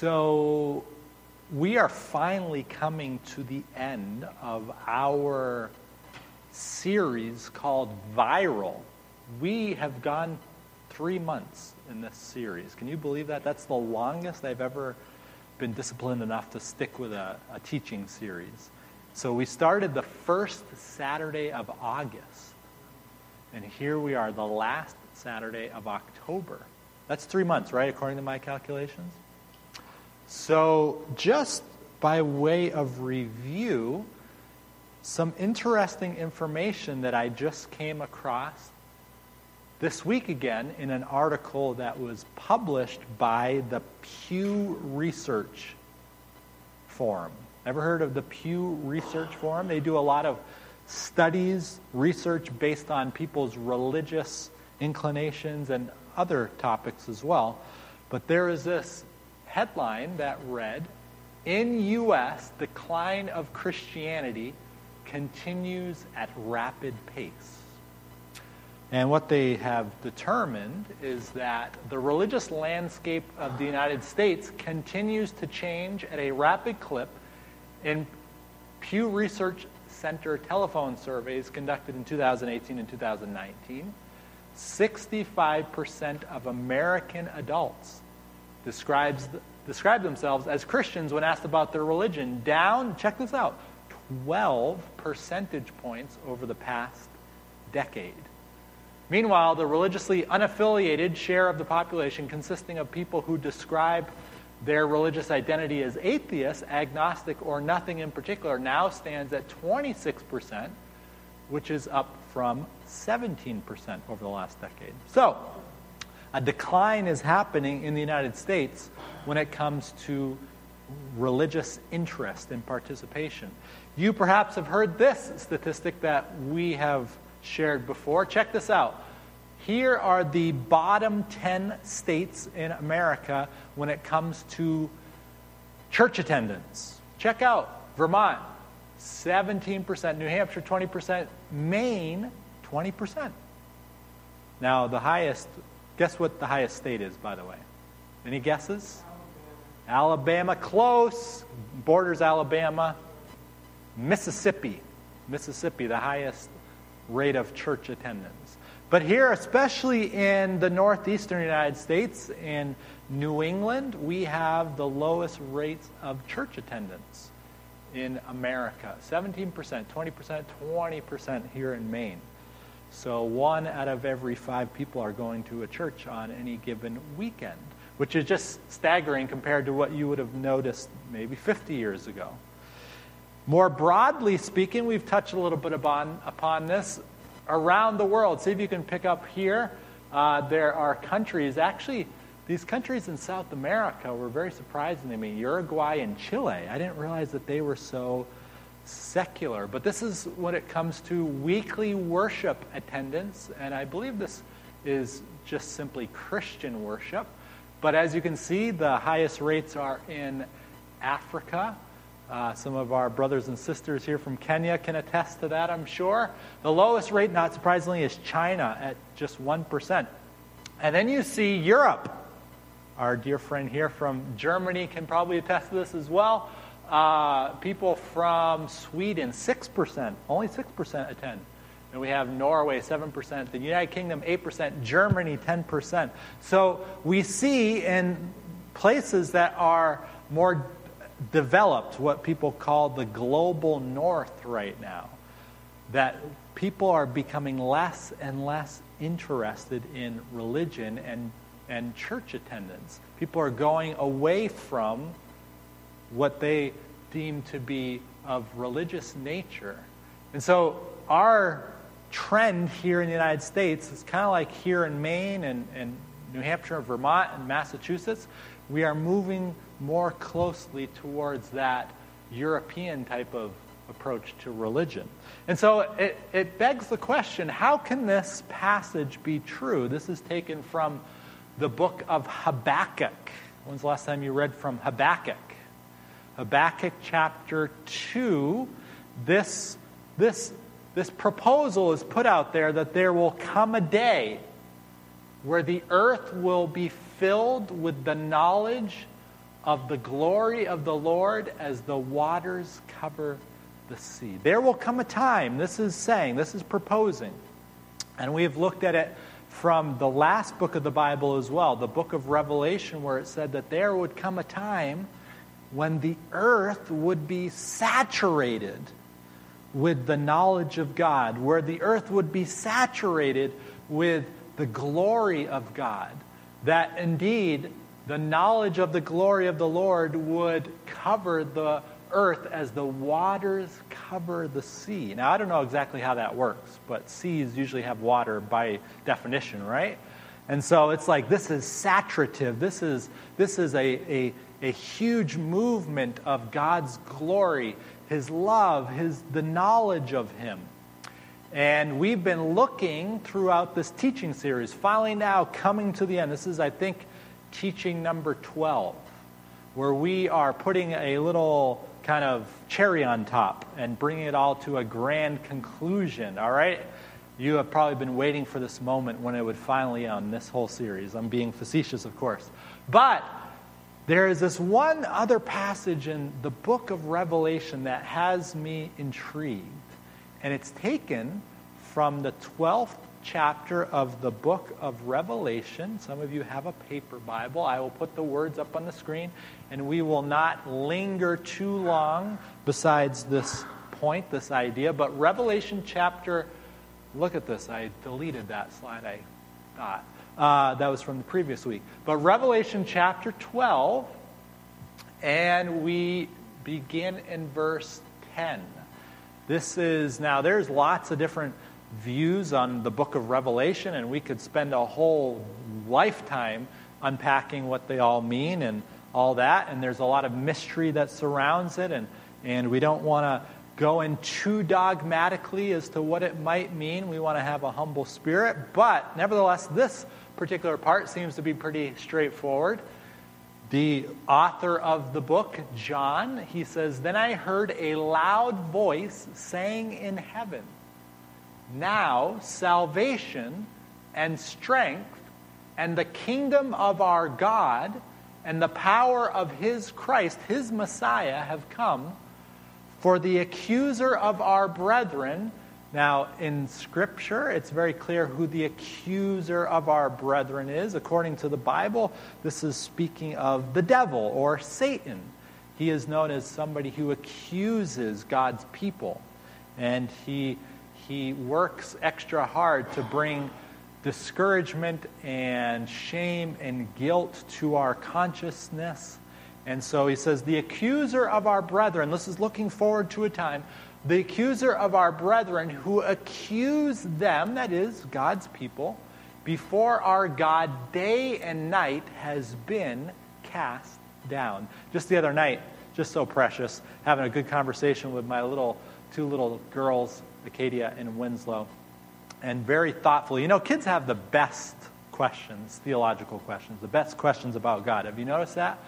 So, we are finally coming to the end of our series called Viral. We have gone three months in this series. Can you believe that? That's the longest I've ever been disciplined enough to stick with a, a teaching series. So we started the first Saturday of August. And here we are, the last Saturday of October. That's three months, right, according to my calculations? So, just by way of review, some interesting information that I just came across this week again in an article that was published by the Pew Research Forum. Ever heard of the Pew Research Forum? They do a lot of studies, research based on people's religious inclinations and other topics as well. But there is this headline that read In U.S., decline of Christianity continues at rapid pace. And what they have determined is that the religious landscape of the United States continues to change at a rapid clip in Pew Research Center telephone surveys conducted in 2018 and 2019. 65% of American adults describes, describe themselves as Christians when asked about their religion, down, check this out, 12 percentage points over the past decade. Meanwhile, the religiously unaffiliated share of the population, consisting of people who describe their religious identity as atheist, agnostic, or nothing in particular, now stands at 26%, which is up from 17% over the last decade. So, a decline is happening in the United States when it comes to religious interest and participation. You perhaps have heard this statistic that we have shared before. Check this out. Here are the bottom 10 states in America when it comes to church attendance. Check out Vermont, 17%, New Hampshire, 20%, Maine, 20%. Now, the highest, guess what the highest state is, by the way? Any guesses? Alabama, close, borders Alabama. Mississippi, Mississippi, the highest rate of church attendance. But here, especially in the northeastern United States, in New England, we have the lowest rates of church attendance in America 17%, 20%, 20% here in Maine. So one out of every five people are going to a church on any given weekend, which is just staggering compared to what you would have noticed maybe 50 years ago. More broadly speaking, we've touched a little bit upon, upon this around the world. See if you can pick up here. Uh, there are countries, actually, these countries in South America were very surprising to me. Uruguay and Chile. I didn't realize that they were so secular. But this is when it comes to weekly worship attendance, and I believe this is just simply Christian worship. But as you can see, the highest rates are in Africa, uh, some of our brothers and sisters here from Kenya can attest to that, I'm sure. The lowest rate, not surprisingly, is China at just 1%. And then you see Europe. Our dear friend here from Germany can probably attest to this as well. Uh, people from Sweden, 6%, only 6% attend. And we have Norway, 7%, the United Kingdom, 8%, Germany, 10%. So we see in places that are more developed what people call the global north right now. That people are becoming less and less interested in religion and, and church attendance. People are going away from what they deem to be of religious nature. And so our trend here in the United States is kind of like here in Maine and, and New Hampshire Vermont and Massachusetts. We are moving more closely towards that European type of approach to religion. And so it, it begs the question how can this passage be true? This is taken from the book of Habakkuk. When's the last time you read from Habakkuk? Habakkuk chapter 2. This, this, this proposal is put out there that there will come a day where the earth will be filled with the knowledge of the glory of the Lord as the waters cover the sea. There will come a time, this is saying, this is proposing, and we've looked at it from the last book of the Bible as well, the book of Revelation, where it said that there would come a time when the earth would be saturated with the knowledge of God, where the earth would be saturated with the glory of God. That indeed the knowledge of the glory of the Lord would cover the earth as the waters cover the sea. Now, I don't know exactly how that works, but seas usually have water by definition, right? And so it's like this is saturative. This is, this is a, a, a huge movement of God's glory, His love, His, the knowledge of Him. And we've been looking throughout this teaching series, finally now coming to the end. This is, I think, teaching number 12, where we are putting a little kind of cherry on top and bringing it all to a grand conclusion, all right? You have probably been waiting for this moment when it would finally end this whole series. I'm being facetious, of course. But there is this one other passage in the book of Revelation that has me intrigued. And it's taken from the 12th chapter of the book of Revelation. Some of you have a paper Bible. I will put the words up on the screen, and we will not linger too long besides this point, this idea. But Revelation chapter, look at this. I deleted that slide, I thought. Uh, that was from the previous week. But Revelation chapter 12, and we begin in verse 10. This is, now, there's lots of different views on the book of Revelation, and we could spend a whole lifetime unpacking what they all mean and all that. And there's a lot of mystery that surrounds it, and, and we don't want to go in too dogmatically as to what it might mean. We want to have a humble spirit. But nevertheless, this particular part seems to be pretty straightforward. The author of the book, John, he says, Then I heard a loud voice saying in heaven, now salvation and strength and the kingdom of our God and the power of his Christ, his Messiah, have come. For the accuser of our brethren, now in Scripture, it's very clear who the accuser of our brethren is. According to the Bible, this is speaking of the devil or Satan. He is known as somebody who accuses God's people. And he he works extra hard to bring discouragement and shame and guilt to our consciousness. And so he says, The accuser of our brethren, this is looking forward to a time, the accuser of our brethren who accuse them, that is, God's people, before our God day and night has been cast down. Just the other night, just so precious, having a good conversation with my little two little girls Acadia and Winslow, and very thoughtfully. You know, kids have the best questions, theological questions, the best questions about God. Have you noticed that?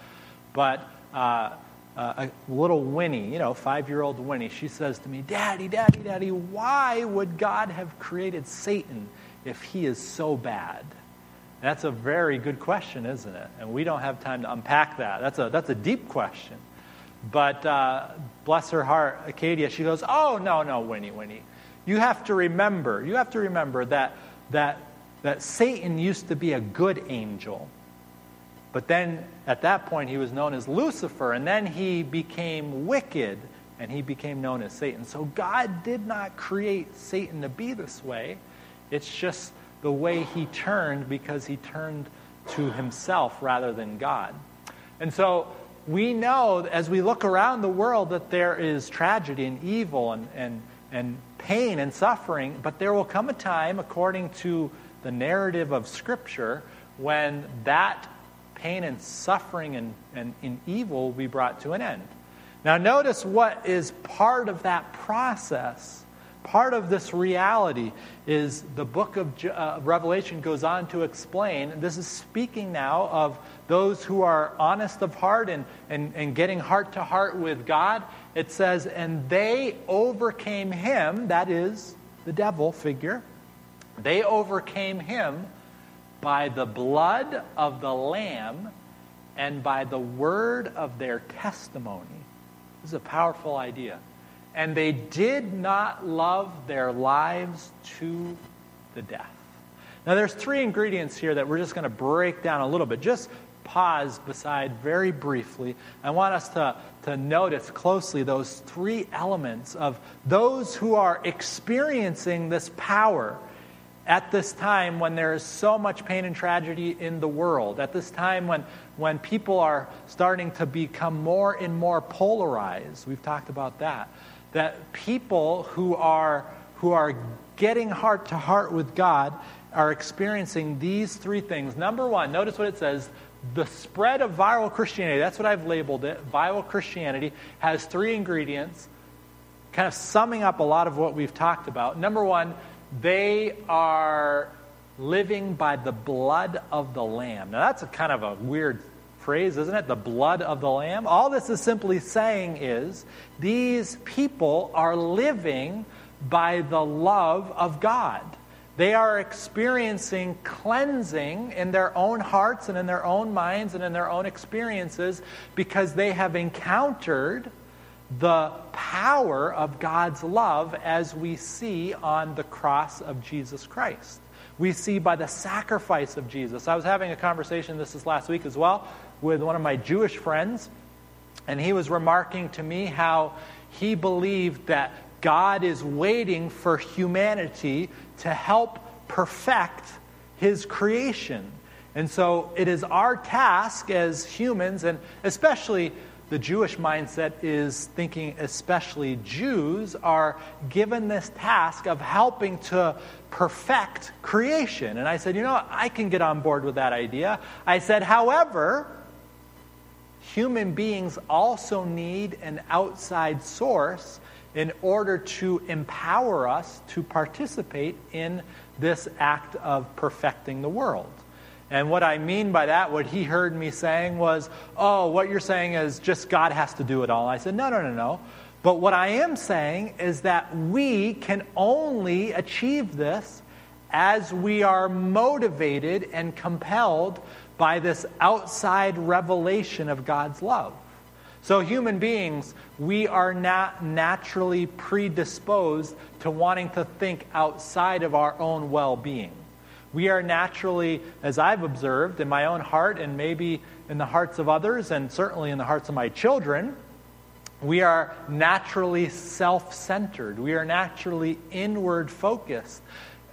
But uh, uh, a little Winnie, you know, five year old Winnie, she says to me, Daddy, Daddy, Daddy, why would God have created Satan if he is so bad? That's a very good question, isn't it? And we don't have time to unpack that. That's a, that's a deep question. But uh, bless her heart, Acadia, she goes, Oh, no, no, Winnie, Winnie. You have to remember, you have to remember that, that, that Satan used to be a good angel. But then at that point, he was known as Lucifer, and then he became wicked, and he became known as Satan. So God did not create Satan to be this way. It's just the way he turned because he turned to himself rather than God. And so we know as we look around the world that there is tragedy and evil and, and, and pain and suffering, but there will come a time, according to the narrative of Scripture, when that pain and suffering and, and, and evil will be brought to an end. Now, notice what is part of that process Part of this reality is the book of uh, Revelation goes on to explain. This is speaking now of those who are honest of heart and, and, and getting heart to heart with God. It says, and they overcame him, that is the devil figure. They overcame him by the blood of the Lamb and by the word of their testimony. This is a powerful idea. And they did not love their lives to the death. Now, there's three ingredients here that we're just going to break down a little bit. Just pause beside very briefly. I want us to, to notice closely those three elements of those who are experiencing this power at this time when there is so much pain and tragedy in the world, at this time when, when people are starting to become more and more polarized. We've talked about that. That people who are, who are getting heart to heart with God are experiencing these three things. Number one, notice what it says the spread of viral Christianity, that's what I've labeled it. Viral Christianity has three ingredients, kind of summing up a lot of what we've talked about. Number one, they are living by the blood of the Lamb. Now, that's a kind of a weird phrase, isn't it? The blood of the Lamb. All this is simply saying is these people are living by the love of God. They are experiencing cleansing in their own hearts and in their own minds and in their own experiences because they have encountered the power of God's love as we see on the cross of Jesus Christ. We see by the sacrifice of Jesus. I was having a conversation, this is last week as well, with one of my Jewish friends, and he was remarking to me how he believed that God is waiting for humanity to help perfect his creation. And so it is our task as humans, and especially the Jewish mindset is thinking, especially Jews, are given this task of helping to perfect creation. And I said, you know? I can get on board with that idea. I said, however, human beings also need an outside source in order to empower us to participate in this act of perfecting the world. And what I mean by that, what he heard me saying was, oh, what you're saying is just God has to do it all. I said, no, no, no, no. But what I am saying is that we can only achieve this as we are motivated and compelled by this outside revelation of God's love. So, human beings, we are not naturally predisposed to wanting to think outside of our own well being. We are naturally, as I've observed in my own heart and maybe in the hearts of others, and certainly in the hearts of my children, we are naturally self centered. We are naturally inward focused.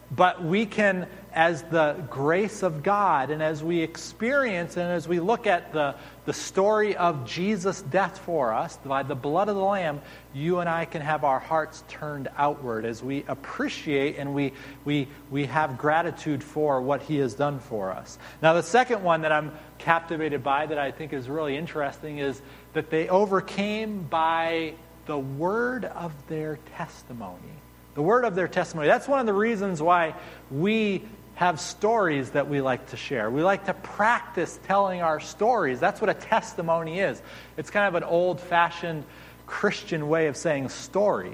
But we can, as the grace of God, and as we experience and as we look at the, the story of Jesus' death for us, by the blood of the Lamb, you and I can have our hearts turned outward as we appreciate and we, we, we have gratitude for what He has done for us. Now, the second one that I'm captivated by that I think is really interesting is that they overcame by the word of their testimony. The word of their testimony. That's one of the reasons why we have stories that we like to share. We like to practice telling our stories. That's what a testimony is. It's kind of an old fashioned Christian way of saying story.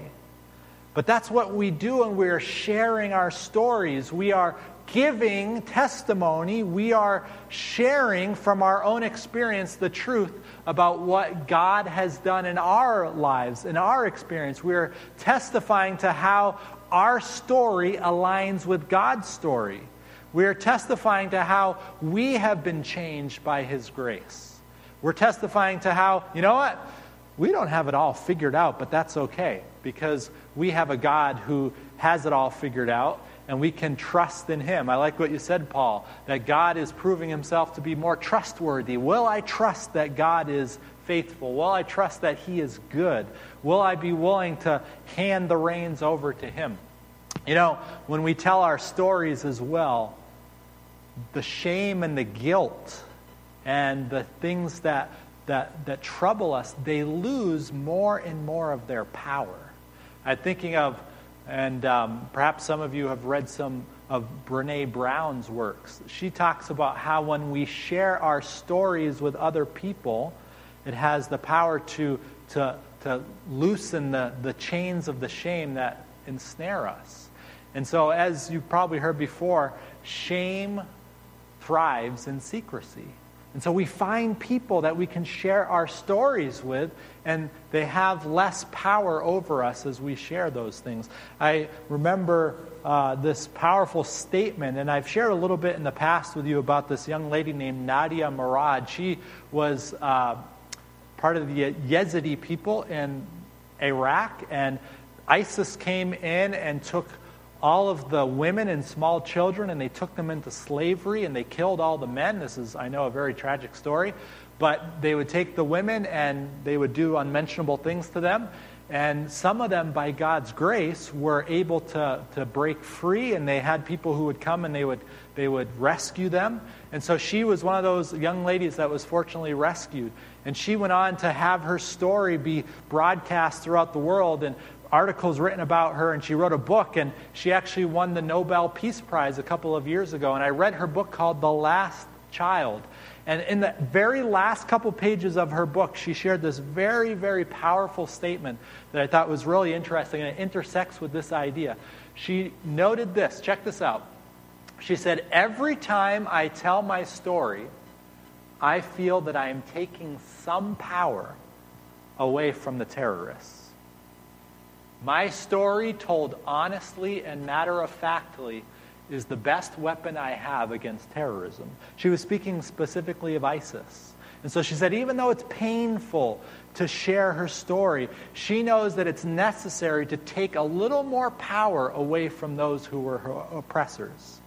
But that's what we do when we're sharing our stories. We are giving testimony. We are sharing from our own experience the truth about what God has done in our lives, in our experience. We're testifying to how our story aligns with God's story. We are testifying to how we have been changed by His grace. We're testifying to how, you know what? We don't have it all figured out, but that's okay because we have a God who has it all figured out and we can trust in Him. I like what you said, Paul, that God is proving Himself to be more trustworthy. Will I trust that God is faithful? Will I trust that He is good? Will I be willing to hand the reins over to Him? You know, when we tell our stories as well, the shame and the guilt and the things that, that, that trouble us, they lose more and more of their power. I'm thinking of, and um, perhaps some of you have read some of Brene Brown's works. She talks about how when we share our stories with other people, it has the power to, to, to loosen the, the chains of the shame that ensnare us. And so, as you've probably heard before, shame thrives in secrecy. And so we find people that we can share our stories with, and they have less power over us as we share those things. I remember uh, this powerful statement, and I've shared a little bit in the past with you about this young lady named Nadia Murad. She was uh, part of the Yazidi people in Iraq, and ISIS came in and took all of the women and small children and they took them into slavery and they killed all the men. This is, I know, a very tragic story. But they would take the women and they would do unmentionable things to them. And some of them, by God's grace, were able to, to break free, and they had people who would come and they would, they would rescue them. And so she was one of those young ladies that was fortunately rescued. And she went on to have her story be broadcast throughout the world. And articles written about her, and she wrote a book, and she actually won the Nobel Peace Prize a couple of years ago. And I read her book called The Last Child. And in the very last couple pages of her book, she shared this very, very powerful statement that I thought was really interesting, and it intersects with this idea. She noted this check this out. She said, Every time I tell my story, I feel that I am taking some power away from the terrorists. My story, told honestly and matter of factly, is the best weapon I have against terrorism. She was speaking specifically of ISIS. And so she said, even though it's painful to share her story, she knows that it's necessary to take a little more power away from those who were her oppressors.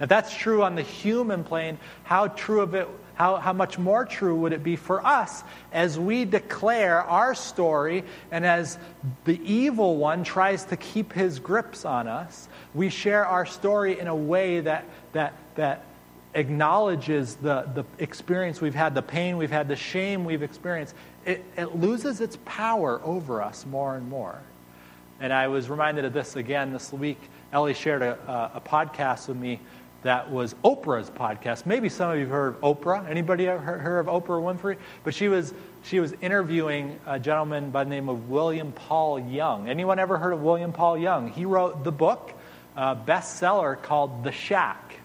If that's true on the human plane, how true of it how, how much more true would it be for us as we declare our story and as the evil one tries to keep his grips on us, we share our story in a way that, that, that acknowledges the, the experience we've had, the pain we've had, the shame we've experienced. It, it loses its power over us more and more. And I was reminded of this again this week. Ellie shared a, a, a podcast with me that was Oprah's podcast. Maybe some of you have heard of Oprah. Anybody ever heard of Oprah Winfrey? But she was she was interviewing a gentleman by the name of William Paul Young. Anyone ever heard of William Paul Young? He wrote the book, uh, bestseller called The Shack,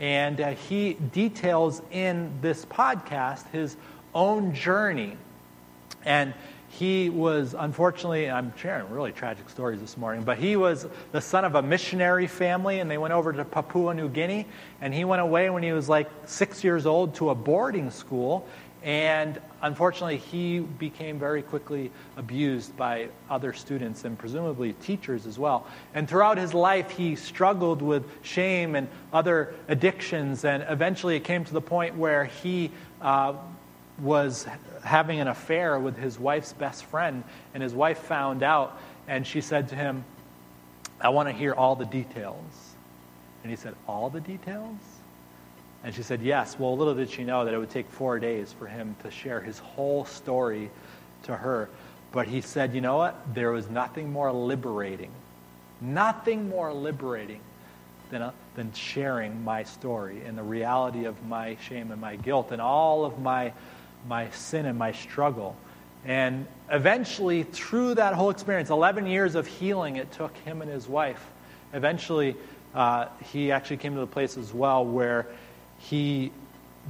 and uh, he details in this podcast his own journey and he was, unfortunately, I'm sharing really tragic stories this morning, but he was the son of a missionary family, and they went over to Papua New Guinea. And he went away when he was like six years old to a boarding school. And unfortunately, he became very quickly abused by other students and presumably teachers as well. And throughout his life, he struggled with shame and other addictions. And eventually, it came to the point where he uh, was having an affair with his wife's best friend, and his wife found out, and she said to him, I want to hear all the details. And he said, All the details? And she said, Yes. Well, little did she know that it would take four days for him to share his whole story to her. But he said, You know what? There was nothing more liberating, nothing more liberating than, uh, than sharing my story and the reality of my shame and my guilt and all of my my sin and my struggle. And eventually, through that whole experience, 11 years of healing it took him and his wife, eventually, uh, he actually came to the place as well where he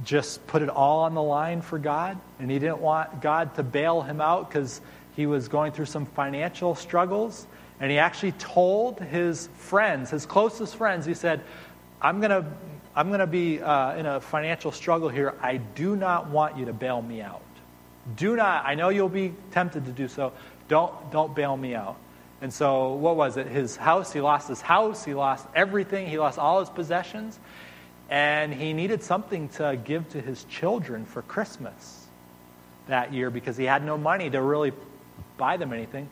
just put it all on the line for God, and he didn't want God to bail him out because he was going through some financial struggles. And he actually told his friends, his closest friends, he said, I'm going to I'm going to be uh, in a financial struggle here. I do not want you to bail me out. Do not, I know you'll be tempted to do so. Don't, don't bail me out. And so, what was it? His house, he lost his house, he lost everything, he lost all his possessions, and he needed something to give to his children for Christmas that year because he had no money to really buy them anything.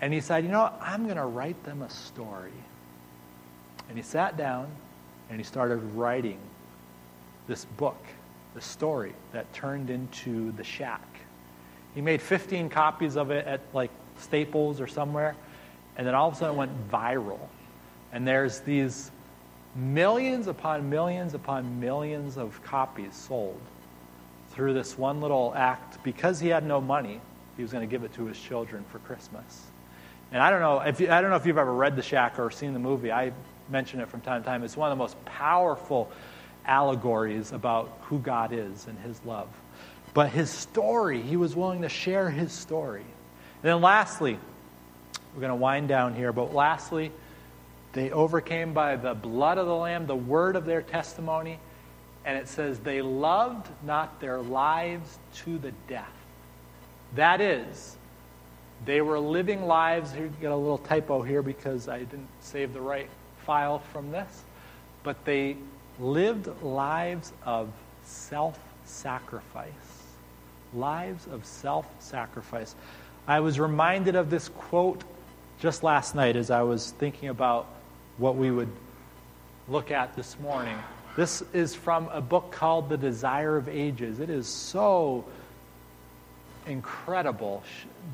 And he said, You know what? I'm going to write them a story. And he sat down and he started writing this book, the story that turned into The Shack. He made 15 copies of it at like Staples or somewhere, and then all of a sudden it went viral. And there's these millions upon millions upon millions of copies sold through this one little act because he had no money he was going to give it to his children for christmas and i don't know if you, i don't know if you've ever read the shack or seen the movie i mention it from time to time. It's one of the most powerful allegories about who God is and his love. But his story, he was willing to share his story. And then lastly, we're going to wind down here, but lastly, they overcame by the blood of the Lamb, the word of their testimony, and it says they loved not their lives to the death. That is, they were living lives. Here, you get a little typo here because I didn't save the right file from this. But they lived lives of self sacrifice. Lives of self sacrifice. I was reminded of this quote just last night as I was thinking about what we would look at this morning. This is from a book called The Desire of Ages. It is so incredible.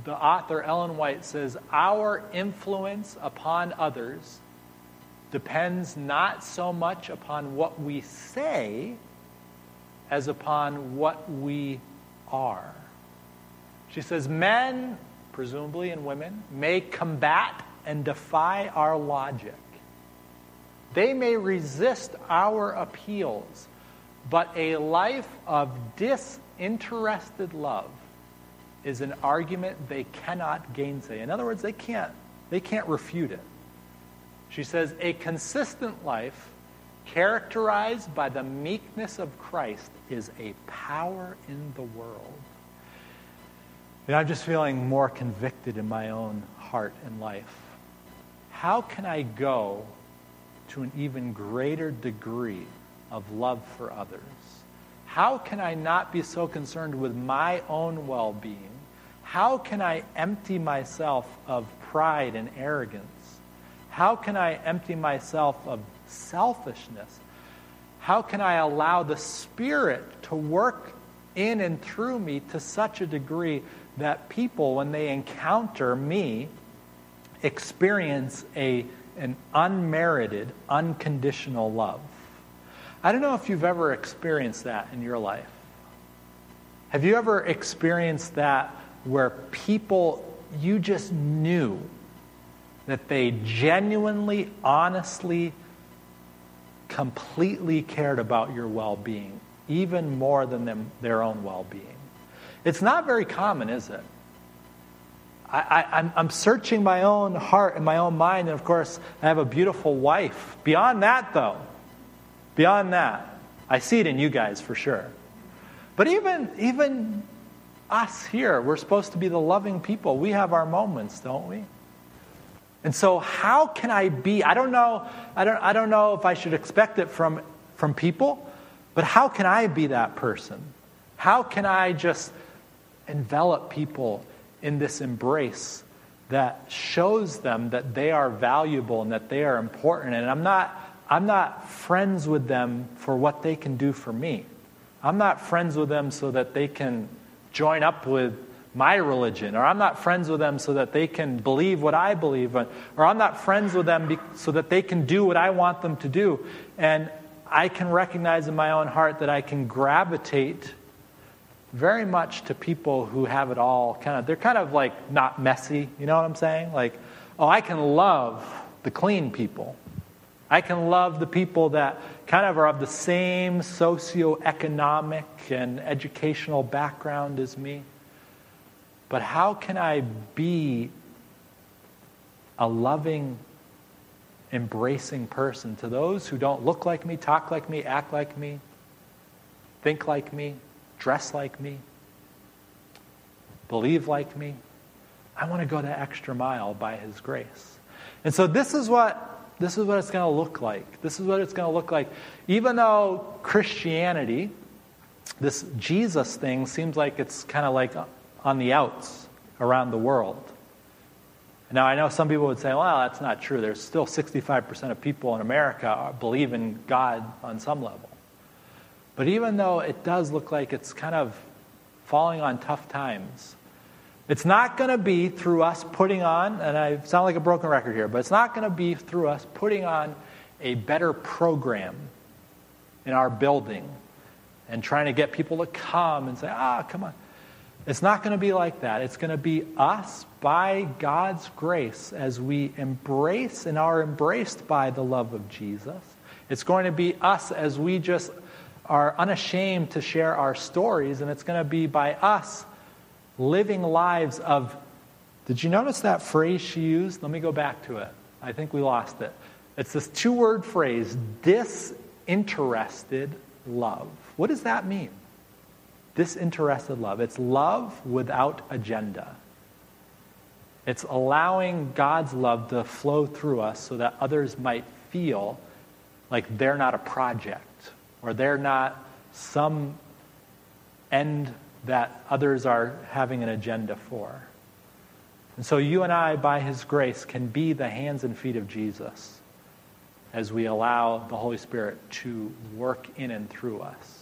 The author, Ellen White, says, Our influence upon others depends not so much upon what we say as upon what we are. She says, Men, presumably, and women, may combat and defy our logic. They may resist our appeals, but a life of disinterested love is an argument they cannot gainsay. In other words, they can't, they can't refute it. She says, a consistent life characterized by the meekness of Christ is a power in the world. And I'm just feeling more convicted in my own heart and life. How can I go to an even greater degree of love for others? How can I not be so concerned with my own well being? How can I empty myself of pride and arrogance? How can I empty myself of selfishness? How can I allow the Spirit to work in and through me to such a degree that people, when they encounter me, experience a, an unmerited, unconditional love? I don't know if you've ever experienced that in your life. Have you ever experienced that where people, you just knew that they genuinely, honestly, completely cared about your well being, even more than them, their own well being? It's not very common, is it? I, am searching my own heart and my own mind, and of course, I have a beautiful wife. Beyond that, though, beyond that, I see it in you guys for sure. But even, even us here, we're supposed to be the loving people. We have our moments, don't we? And so, how can I be? I don't know. I don't. I don't know if I should expect it from from people, but how can I be that person? How can I just envelop people in this embrace that shows them that they are valuable and that they are important. And I'm not, I'm not friends with them for what they can do for me. I'm not friends with them so that they can join up with my religion, or I'm not friends with them so that they can believe what I believe, or I'm not friends with them so that they can do what I want them to do. And I can recognize in my own heart that I can gravitate very much to people who have it all kind of, they're kind of like not messy, you know what I'm saying? Like, oh, I can love the clean people. I can love the people that kind of are of the same socioeconomic and educational background as me. But how can I be a loving, embracing person to those who don't look like me, talk like me, act like me, think like me? dress like me, believe like me. I want to go the extra mile by His grace. And so this is what this is what it's going to look like. This is what it's going to look like. Even though Christianity, this Jesus thing, seems like it's kind of like on the outs around the world. Now, I know some people would say, well, that's not true. There's still 65% of people in America believe in God on some level. But even though it does look like it's kind of falling on tough times, it's not going to be through us putting on, and I sound like a broken record here, but it's not going to be through us putting on a better program in our building and trying to get people to come and say, ah, come on. It's not going to be like that. It's going to be us by God's grace as we embrace and are embraced by the love of Jesus It's going to be us as we just are unashamed to share our stories, and it's going to be by us living lives of. Did you notice that phrase she used? Let me go back to it. I think we lost it. It's this two word phrase disinterested love. What does that mean? Disinterested love. It's love without agenda. It's allowing God's love to flow through us so that others might feel like they're not a project or they're not some end that others are having an agenda for. And so you and I, by His grace, can be the hands and feet of Jesus as we allow the Holy Spirit to work in and through us.